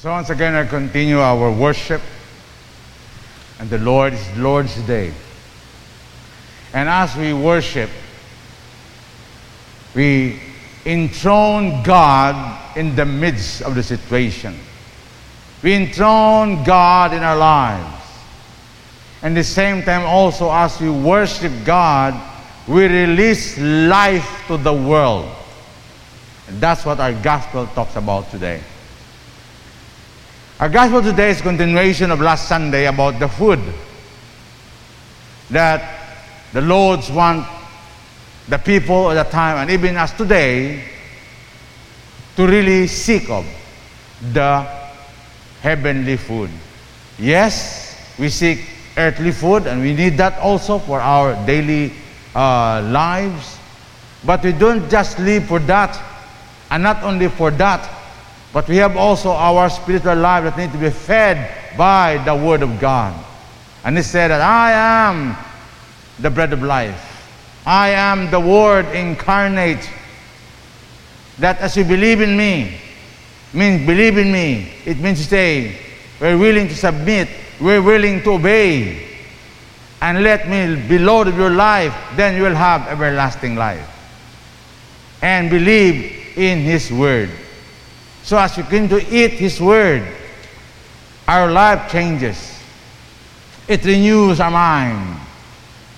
So once again, I continue our worship, and the Lord's Lord's Day. And as we worship, we enthrone God in the midst of the situation. We enthrone God in our lives. And the same time, also, as we worship God, we release life to the world. And that's what our gospel talks about today. Our gospel today is continuation of last Sunday about the food that the Lords want the people at the time and even us today to really seek of the heavenly food. Yes, we seek earthly food and we need that also for our daily uh, lives. But we don't just live for that and not only for that, but we have also our spiritual life that need to be fed by the Word of God. And He said that I am the bread of life. I am the Word incarnate. That as you believe in me, means believe in me. It means say, we're willing to submit, we're willing to obey, and let me be Lord of your life, then you will have everlasting life. And believe in His Word. So as we begin to eat His Word, our life changes. It renews our mind.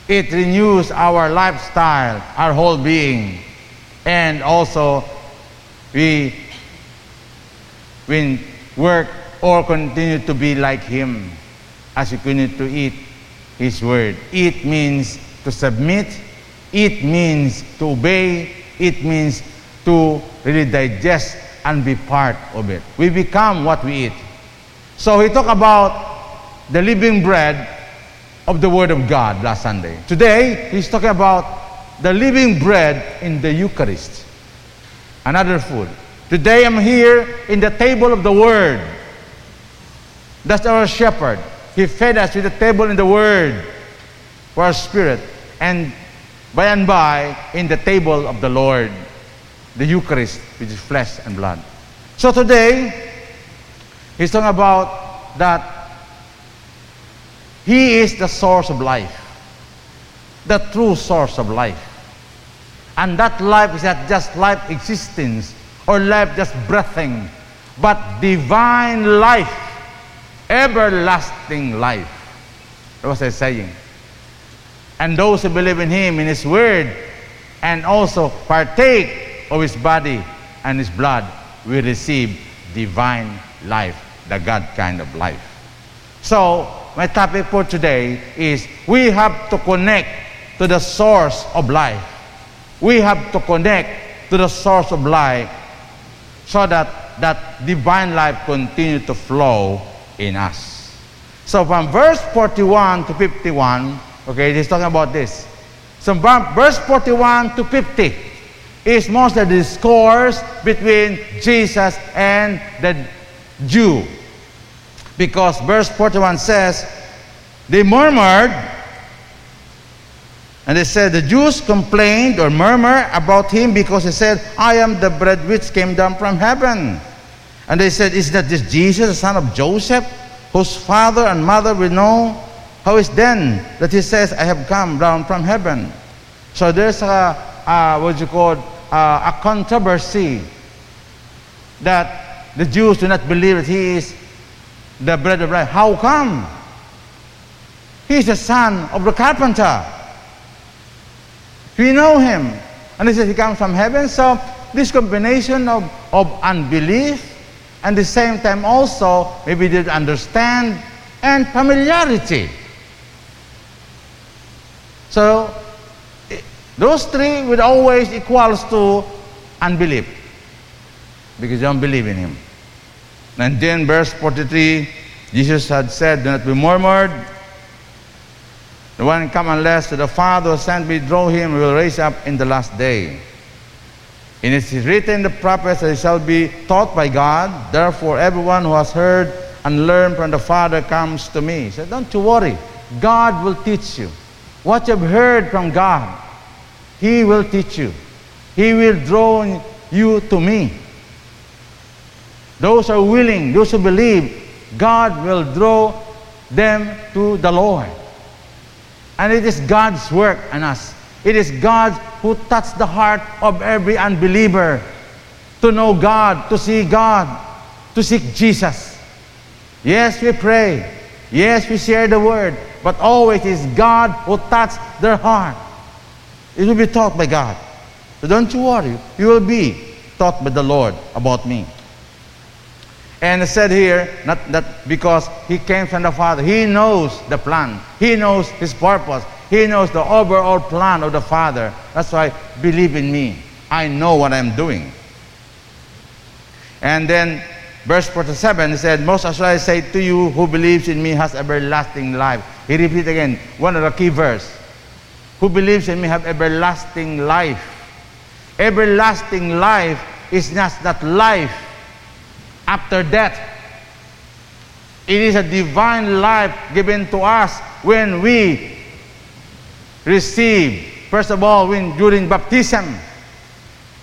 It renews our lifestyle, our whole being. And also, we when work or continue to be like Him as we continue to eat His Word. It means to submit. It means to obey. It means to really digest and be part of it. We become what we eat. So he talked about the living bread of the Word of God last Sunday. Today, he's talking about the living bread in the Eucharist, another food. Today, I'm here in the table of the Word. That's our shepherd. He fed us with the table in the Word for our spirit, and by and by, in the table of the Lord the Eucharist, which is flesh and blood. So today, he's talking about that he is the source of life, the true source of life. And that life is not just life existence or life just breathing, but divine life, everlasting life. That's was I'm saying. And those who believe in Him, in His Word, and also partake of his body and his blood, we receive divine life, the God kind of life. So, my topic for today is we have to connect to the source of life. We have to connect to the source of life so that that divine life continue to flow in us. So from verse 41 to 51, okay, he's talking about this. So from verse 41 to 50, is mostly the discourse between Jesus and the Jew. Because verse 41 says, they murmured, and they said, the Jews complained or murmured about him because he said, I am the bread which came down from heaven. And they said, Is that this Jesus, the son of Joseph, whose father and mother we know? How is then that he says, I have come down from heaven? So there's a, uh, what you call uh, a controversy that the Jews do not believe that he is the bread of life. How come? He is the son of the carpenter. We know him. And he says he comes from heaven. So this combination of, of unbelief and the same time also maybe they understand and familiarity. So those three would always equals to unbelief because you don't believe in him. And then verse 43, Jesus had said, Do not be murmured. The one come unless the Father sent me draw him, will raise up in the last day. And it is written in the prophets that shall be taught by God. Therefore, everyone who has heard and learned from the Father comes to me. So don't you worry. God will teach you. What you've heard from God, he will teach you. He will draw you to me. those who are willing, those who believe, God will draw them to the Lord. And it is God's work on us. It is God who touched the heart of every unbeliever to know God, to see God, to seek Jesus. Yes, we pray. Yes, we share the word. But always it is God who touched their heart. It will be taught by God. So don't you worry. You will be taught by the Lord about me. And it said here, not that because he came from the Father, he knows the plan, he knows his purpose, he knows the overall plan of the Father. That's why believe in me. I know what I'm doing. And then verse 47 he said, Most assuredly I say to you who believes in me has everlasting life. He repeats again, one of the key verse. Who believes in me have everlasting life. Everlasting life is not that life after death. It is a divine life given to us when we receive, first of all, when during baptism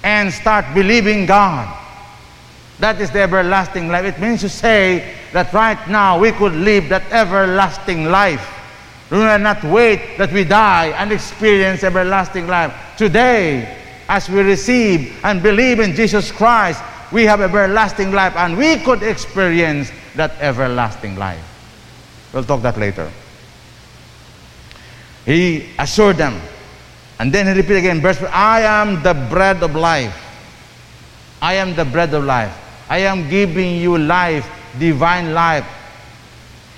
and start believing God. That is the everlasting life. It means to say that right now we could live that everlasting life. We will not wait that we die and experience everlasting life. Today, as we receive and believe in Jesus Christ, we have everlasting life and we could experience that everlasting life. We'll talk that later. He assured them. And then he repeated again, verse I am the bread of life. I am the bread of life. I am giving you life, divine life.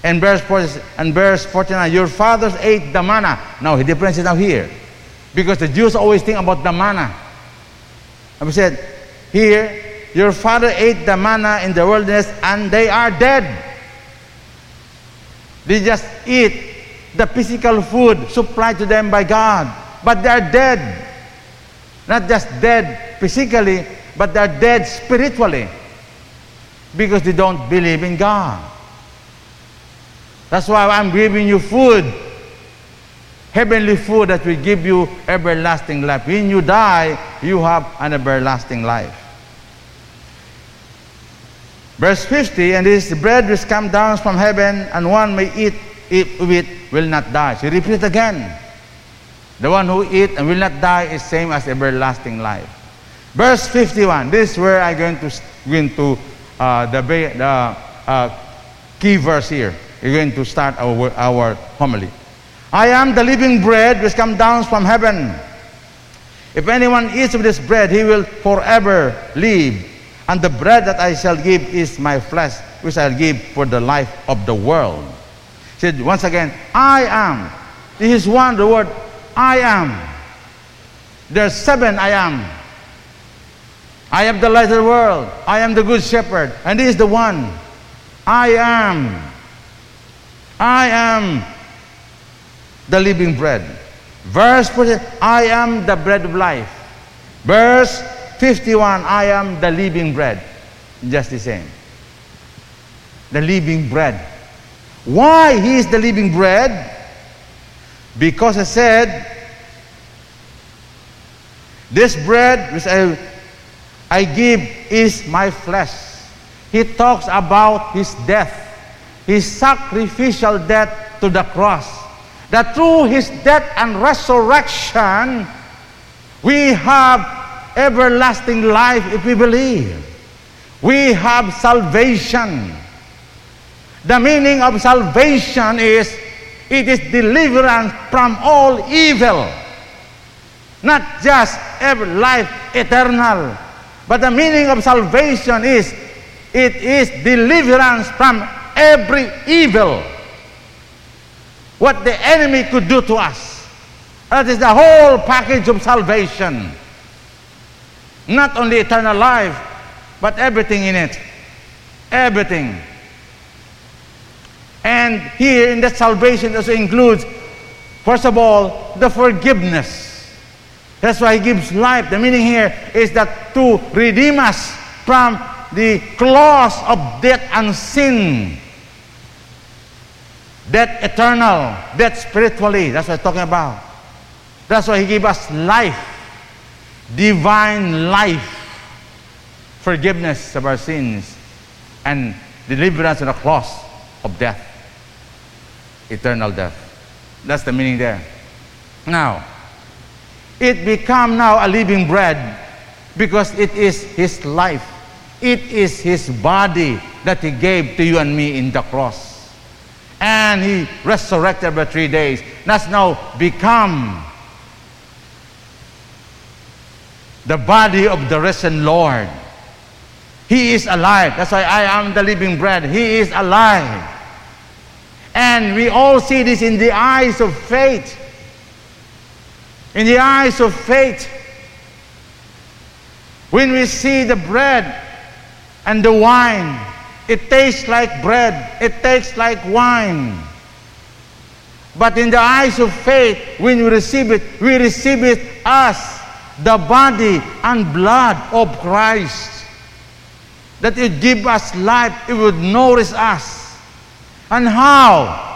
And verse 40, and verse 49, your fathers ate the manna. Now he differentiates now here. Because the Jews always think about the manna. And we said, here, your father ate the manna in the wilderness and they are dead. They just eat the physical food supplied to them by God, but they are dead. Not just dead physically, but they are dead spiritually because they don't believe in God. That's why I'm giving you food, heavenly food that will give you everlasting life. When you die, you have an everlasting life. Verse 50, and this bread which comes down from heaven, and one may eat it with will not die. So repeat again. The one who eat and will not die is same as everlasting life. Verse 51. This is where I'm going to into uh, the, the uh, key verse here. We're going to start our, our homily. I am the living bread which comes down from heaven. If anyone eats of this bread, he will forever live. And the bread that I shall give is my flesh, which I'll give for the life of the world. Said once again, I am. This is one, the word I am. There's seven I am. I am the light of the world. I am the good shepherd. And this is the one. I am. I am the living bread. Verse 40, I am the bread of life. Verse 51, I am the living bread. Just the same. The living bread. Why he is the living bread? Because I said, this bread which I, I give is my flesh. He talks about his death, his sacrificial death to the cross. That through his death and resurrection, we have everlasting life if we believe. We have salvation. The meaning of salvation is it is deliverance from all evil. Not just every life eternal. But the meaning of salvation is it is deliverance from every evil. What the enemy could do to us. That is the whole package of salvation. Not only eternal life, but everything in it. Everything. And here in that salvation also includes, first of all, the forgiveness. That's why he gives life. The meaning here is that to redeem us from the claws of death and sin. Death eternal, death spiritually. That's what I'm talking about. That's why he gave us life divine life, forgiveness of our sins, and deliverance on the cross of death, eternal death. That's the meaning there. Now, it become now a living bread because it is his life. It is his body that he gave to you and me in the cross. And he resurrected after three days. That's now become the body of the risen Lord. He is alive. That's why I am the living bread. He is alive. And we all see this in the eyes of faith. In the eyes of faith. When we see the bread and the wine, it tastes like bread, it tastes like wine. But in the eyes of faith, when we receive it, we receive it as the body and blood of Christ. That it give us life, it would nourish us. And how?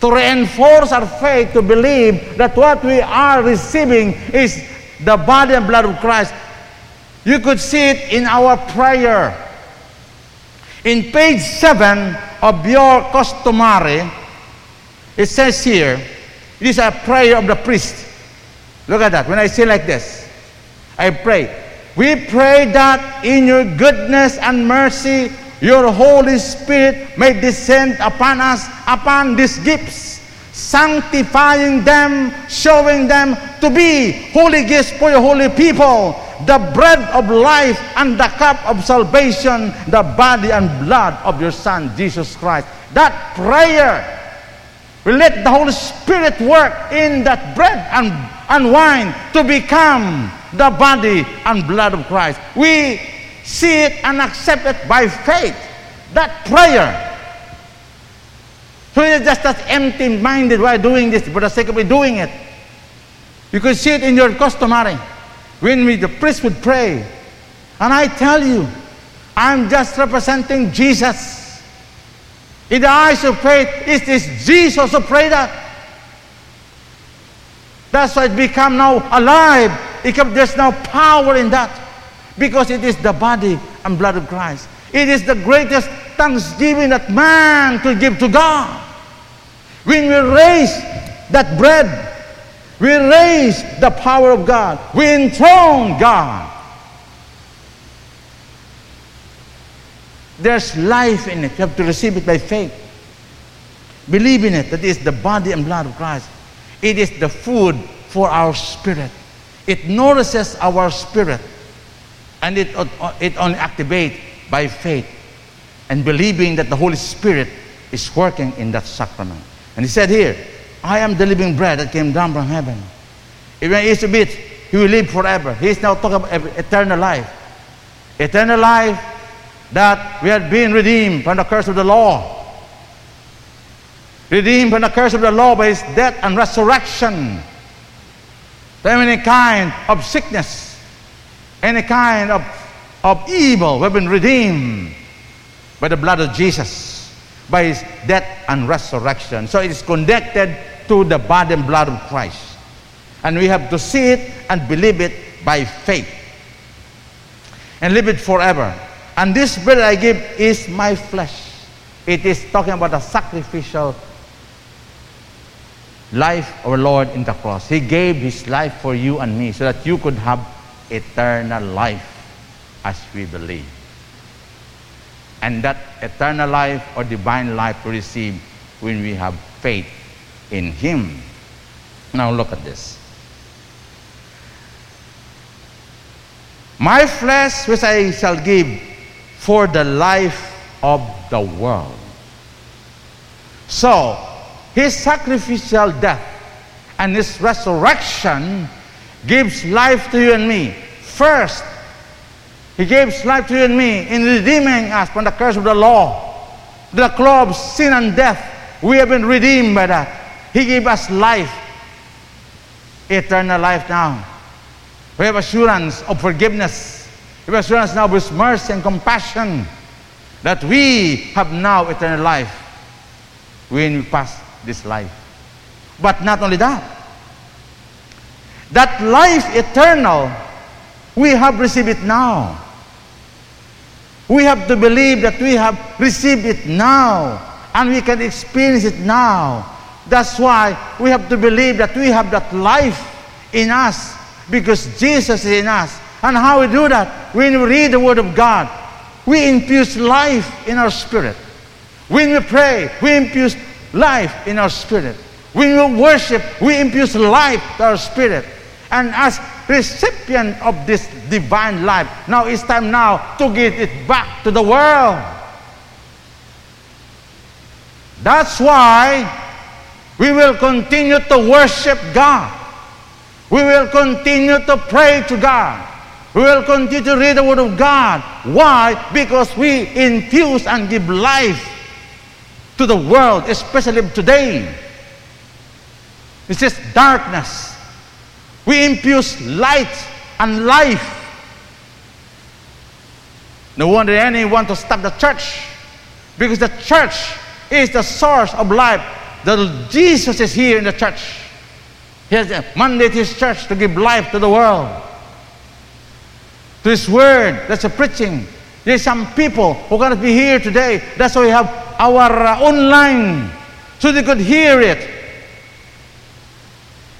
To reinforce our faith to believe that what we are receiving is the body and blood of Christ. You could see it in our prayer. In page 7 of your customary, it says here, it is a prayer of the priest. Look at that. When I say like this, I pray. We pray that in your goodness and mercy, your Holy Spirit may descend upon us, upon these gifts, sanctifying them, showing them to be holy gifts for your holy people, the bread of life and the cup of salvation, the body and blood of your Son, Jesus Christ. That prayer will let the Holy Spirit work in that bread and and wine to become the body and blood of Christ. We see it and accept it by faith. That prayer. So it's just as empty minded while doing this for the sake of doing it. You could see it in your customary. When we, the priest would pray. And I tell you, I'm just representing Jesus. In the eyes of faith, it is Jesus who prayed that. That's why it become now alive. It come, there's now power in that because it is the body and blood of Christ. It is the greatest thanksgiving that man could give to God. When we raise that bread, we raise the power of God. We enthrone God. There's life in it. You have to receive it by faith. Believe in it. That is the body and blood of Christ. It is the food for our spirit. It nourishes our spirit. And it, uh, uh, it only activates by faith and believing that the Holy Spirit is working in that sacrament. And he said here, I am the living bread that came down from heaven. If he eats a bit, he will live forever. He is now talking about eternal life. Eternal life that we have been redeemed from the curse of the law redeemed from the curse of the law by his death and resurrection. From any kind of sickness, any kind of, of evil, we've been redeemed by the blood of Jesus, by his death and resurrection. So it is connected to the body and blood of Christ. And we have to see it and believe it by faith. And live it forever. And this bread I give is my flesh. It is talking about the sacrificial life of our Lord in the cross. He gave His life for you and me so that you could have eternal life as we believe. And that eternal life or divine life we receive when we have faith in Him. Now look at this. My flesh which I shall give for the life of the world. So, his sacrificial death and his resurrection gives life to you and me. First, he gives life to you and me in redeeming us from the curse of the law, the claw of sin and death. We have been redeemed by that. He gave us life, eternal life now. We have assurance of forgiveness. We have assurance now with mercy and compassion that we have now eternal life when we pass this life. But not only that, that life eternal, we have received it now. We have to believe that we have received it now and we can experience it now. That's why we have to believe that we have that life in us because Jesus is in us. And how we do that? When we read the Word of God, we infuse life in our spirit. When we pray, we infuse life in our spirit. When we worship, we infuse life to our spirit. And as recipient of this divine life, now it's time now to give it back to the world. That's why we will continue to worship God. We will continue to pray to God. We will continue to read the Word of God. Why? Because we infuse and give life to the world, especially today. It's just darkness. We infuse light and life. No wonder anyone to stop the church because the church is the source of life. The Jesus is here in the church. He has mandated his church to give life to the world. To his word, that's a preaching. There's some people who cannot be here today. That's why we have our uh, online so they could hear it.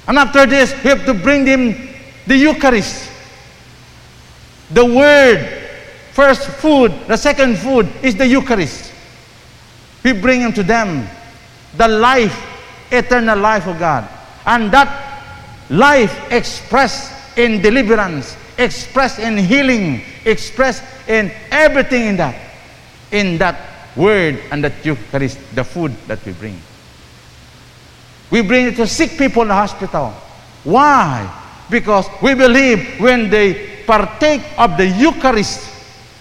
And after this, we have to bring them the Eucharist. The Word. First food, the second food is the Eucharist. We bring them to them. The life, eternal life of God. And that life expressed in deliverance, expressed in healing, expressed in everything in that. In that word and that Eucharist, the food that we bring. We bring it to sick people in the hospital. Why? Because we believe when they partake of the Eucharist,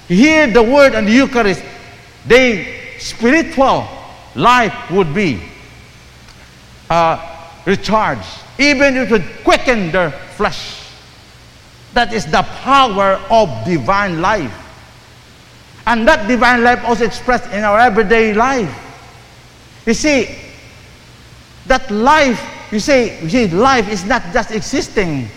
hear the word and the Eucharist, they spiritual life would be uh, recharged. Even it would quicken their flesh. That is the power of divine life. And that divine life also expressed in our everyday life. You see, that life, you say, you see, life is not just existing.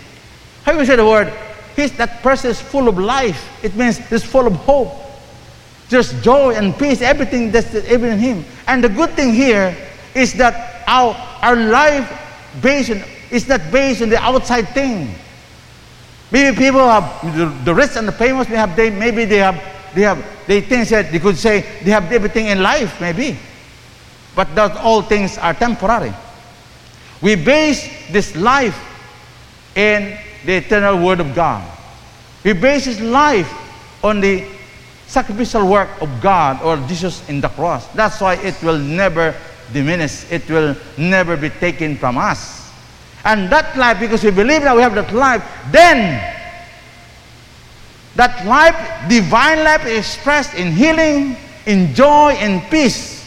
How you say the word? He's, that person is full of life. It means he's full of hope. There's joy and peace, everything that's even in him. And the good thing here is that our, our life based on, is not based on the outside thing. Maybe people have the, the rich and the famous, they have, they, maybe they have, they have, they think that they could say they have everything in life, maybe. But that all things are temporary. We base this life in the eternal Word of God. We base this life on the sacrificial work of God or Jesus in the cross. That's why it will never diminish. It will never be taken from us. And that life, because we believe that we have that life, then that life, divine life, is expressed in healing, in joy, in peace.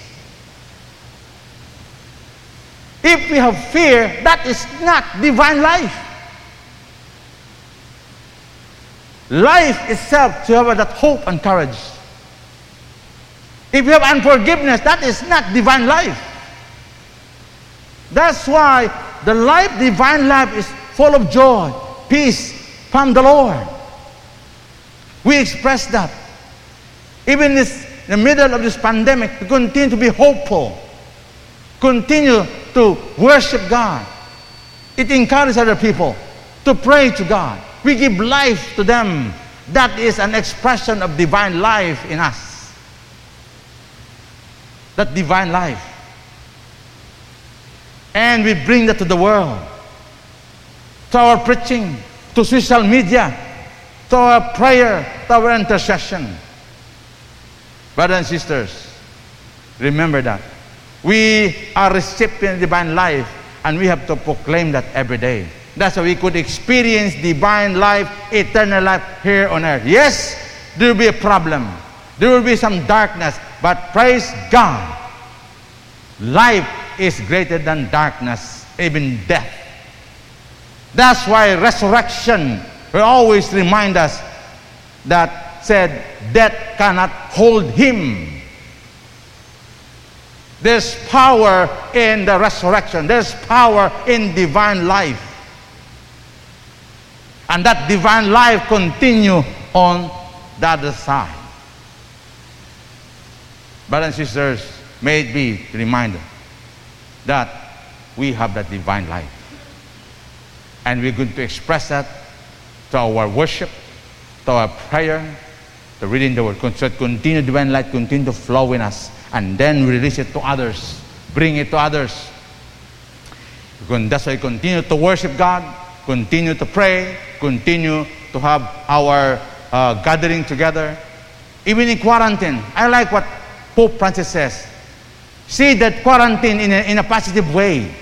If we have fear, that is not divine life. Life itself to have that hope and courage. If you have unforgiveness, that is not divine life. That's why the life, divine life, is full of joy, peace from the Lord. We express that. Even in, this, in the middle of this pandemic, we continue to be hopeful. Continue to worship God. It encourages other people to pray to God. We give life to them. That is an expression of divine life in us. That divine life. And we bring that to the world. To our preaching, to social media, to our prayer, to our intercession. Brothers and sisters, remember that. We are recipients of divine life, and we have to proclaim that every day. That's how we could experience divine life, eternal life here on earth. Yes, there will be a problem. There will be some darkness, but praise God. Life is greater than darkness, even death. That's why resurrection will always remind us that said death cannot hold him there's power in the resurrection. There's power in divine life. And that divine life continue on the other side. Brothers and sisters, may it be a reminder that we have that divine life. And we're going to express that to our worship, to our prayer, to reading the word. So continue divine light, continue to flow in us. And then release it to others. Bring it to others. That's why continue to worship God, continue to pray, continue to have our uh, gathering together. Even in quarantine, I like what Pope Francis says. See that quarantine in a, in a positive way.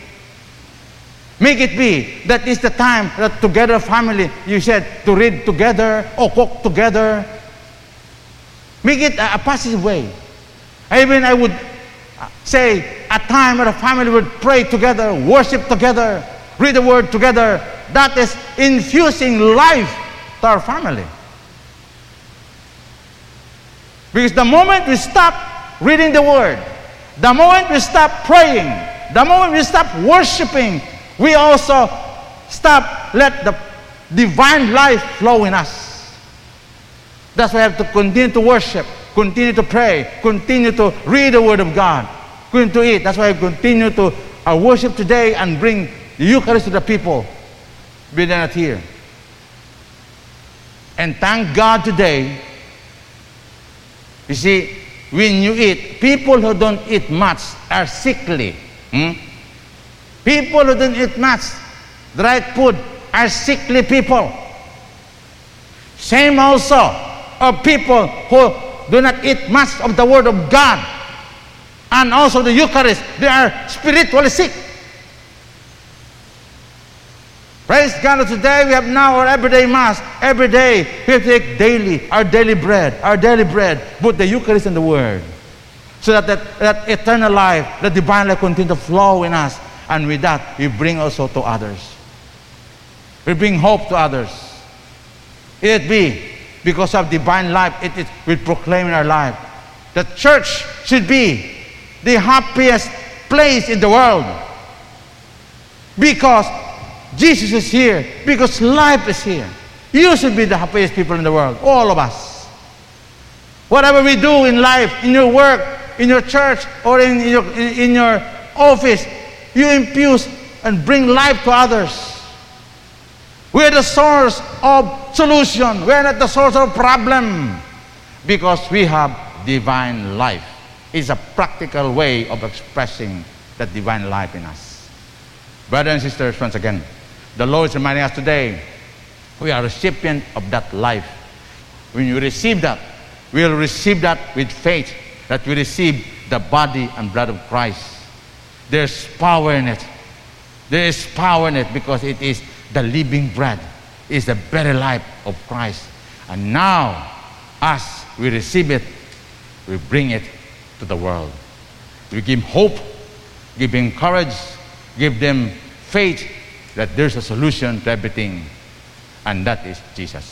Make it be that is the time that together family, you said, to read together or cook together. Make it a, a positive way. Even I would say a time where a family would pray together, worship together, read the word together. That is infusing life to our family. Because the moment we stop reading the word, the moment we stop praying, the moment we stop worshiping, we also stop let the divine life flow in us. That's why we have to continue to worship, continue to pray, continue to read the Word of God, continue to eat. That's why I continue to uh, worship today and bring the Eucharist to the people. Be not here. And thank God today. You see, when you eat, people who don't eat much are sickly. Hmm? People who don't eat much, right food, are sickly people. Same also of people who do not eat much of the Word of God and also the Eucharist. They are spiritually sick. Praise God today we have now our everyday Mass. Every day we take daily, our daily bread, our daily bread, put the Eucharist in the Word. So that, that that eternal life, the divine life continue to flow in us. And with that, we bring also to others. We bring hope to others. It be because of divine life, it, it we proclaim in our life. The church should be the happiest place in the world. Because Jesus is here, because life is here. You should be the happiest people in the world, all of us. Whatever we do in life, in your work, in your church, or in your, in, your office, you infuse and bring life to others. We're the source of solution. We're not the source of problem because we have divine life. It's a practical way of expressing that divine life in us. Brothers and sisters, once again, the Lord is reminding us today we are recipient of that life. When you receive that, we'll receive that with faith that we receive the body and blood of Christ there's power in it. There is power in it because it is the living bread. It's the very life of Christ. And now, as we receive it, we bring it to the world. We give hope, give them courage, give them faith that there's a solution to everything, and that is Jesus.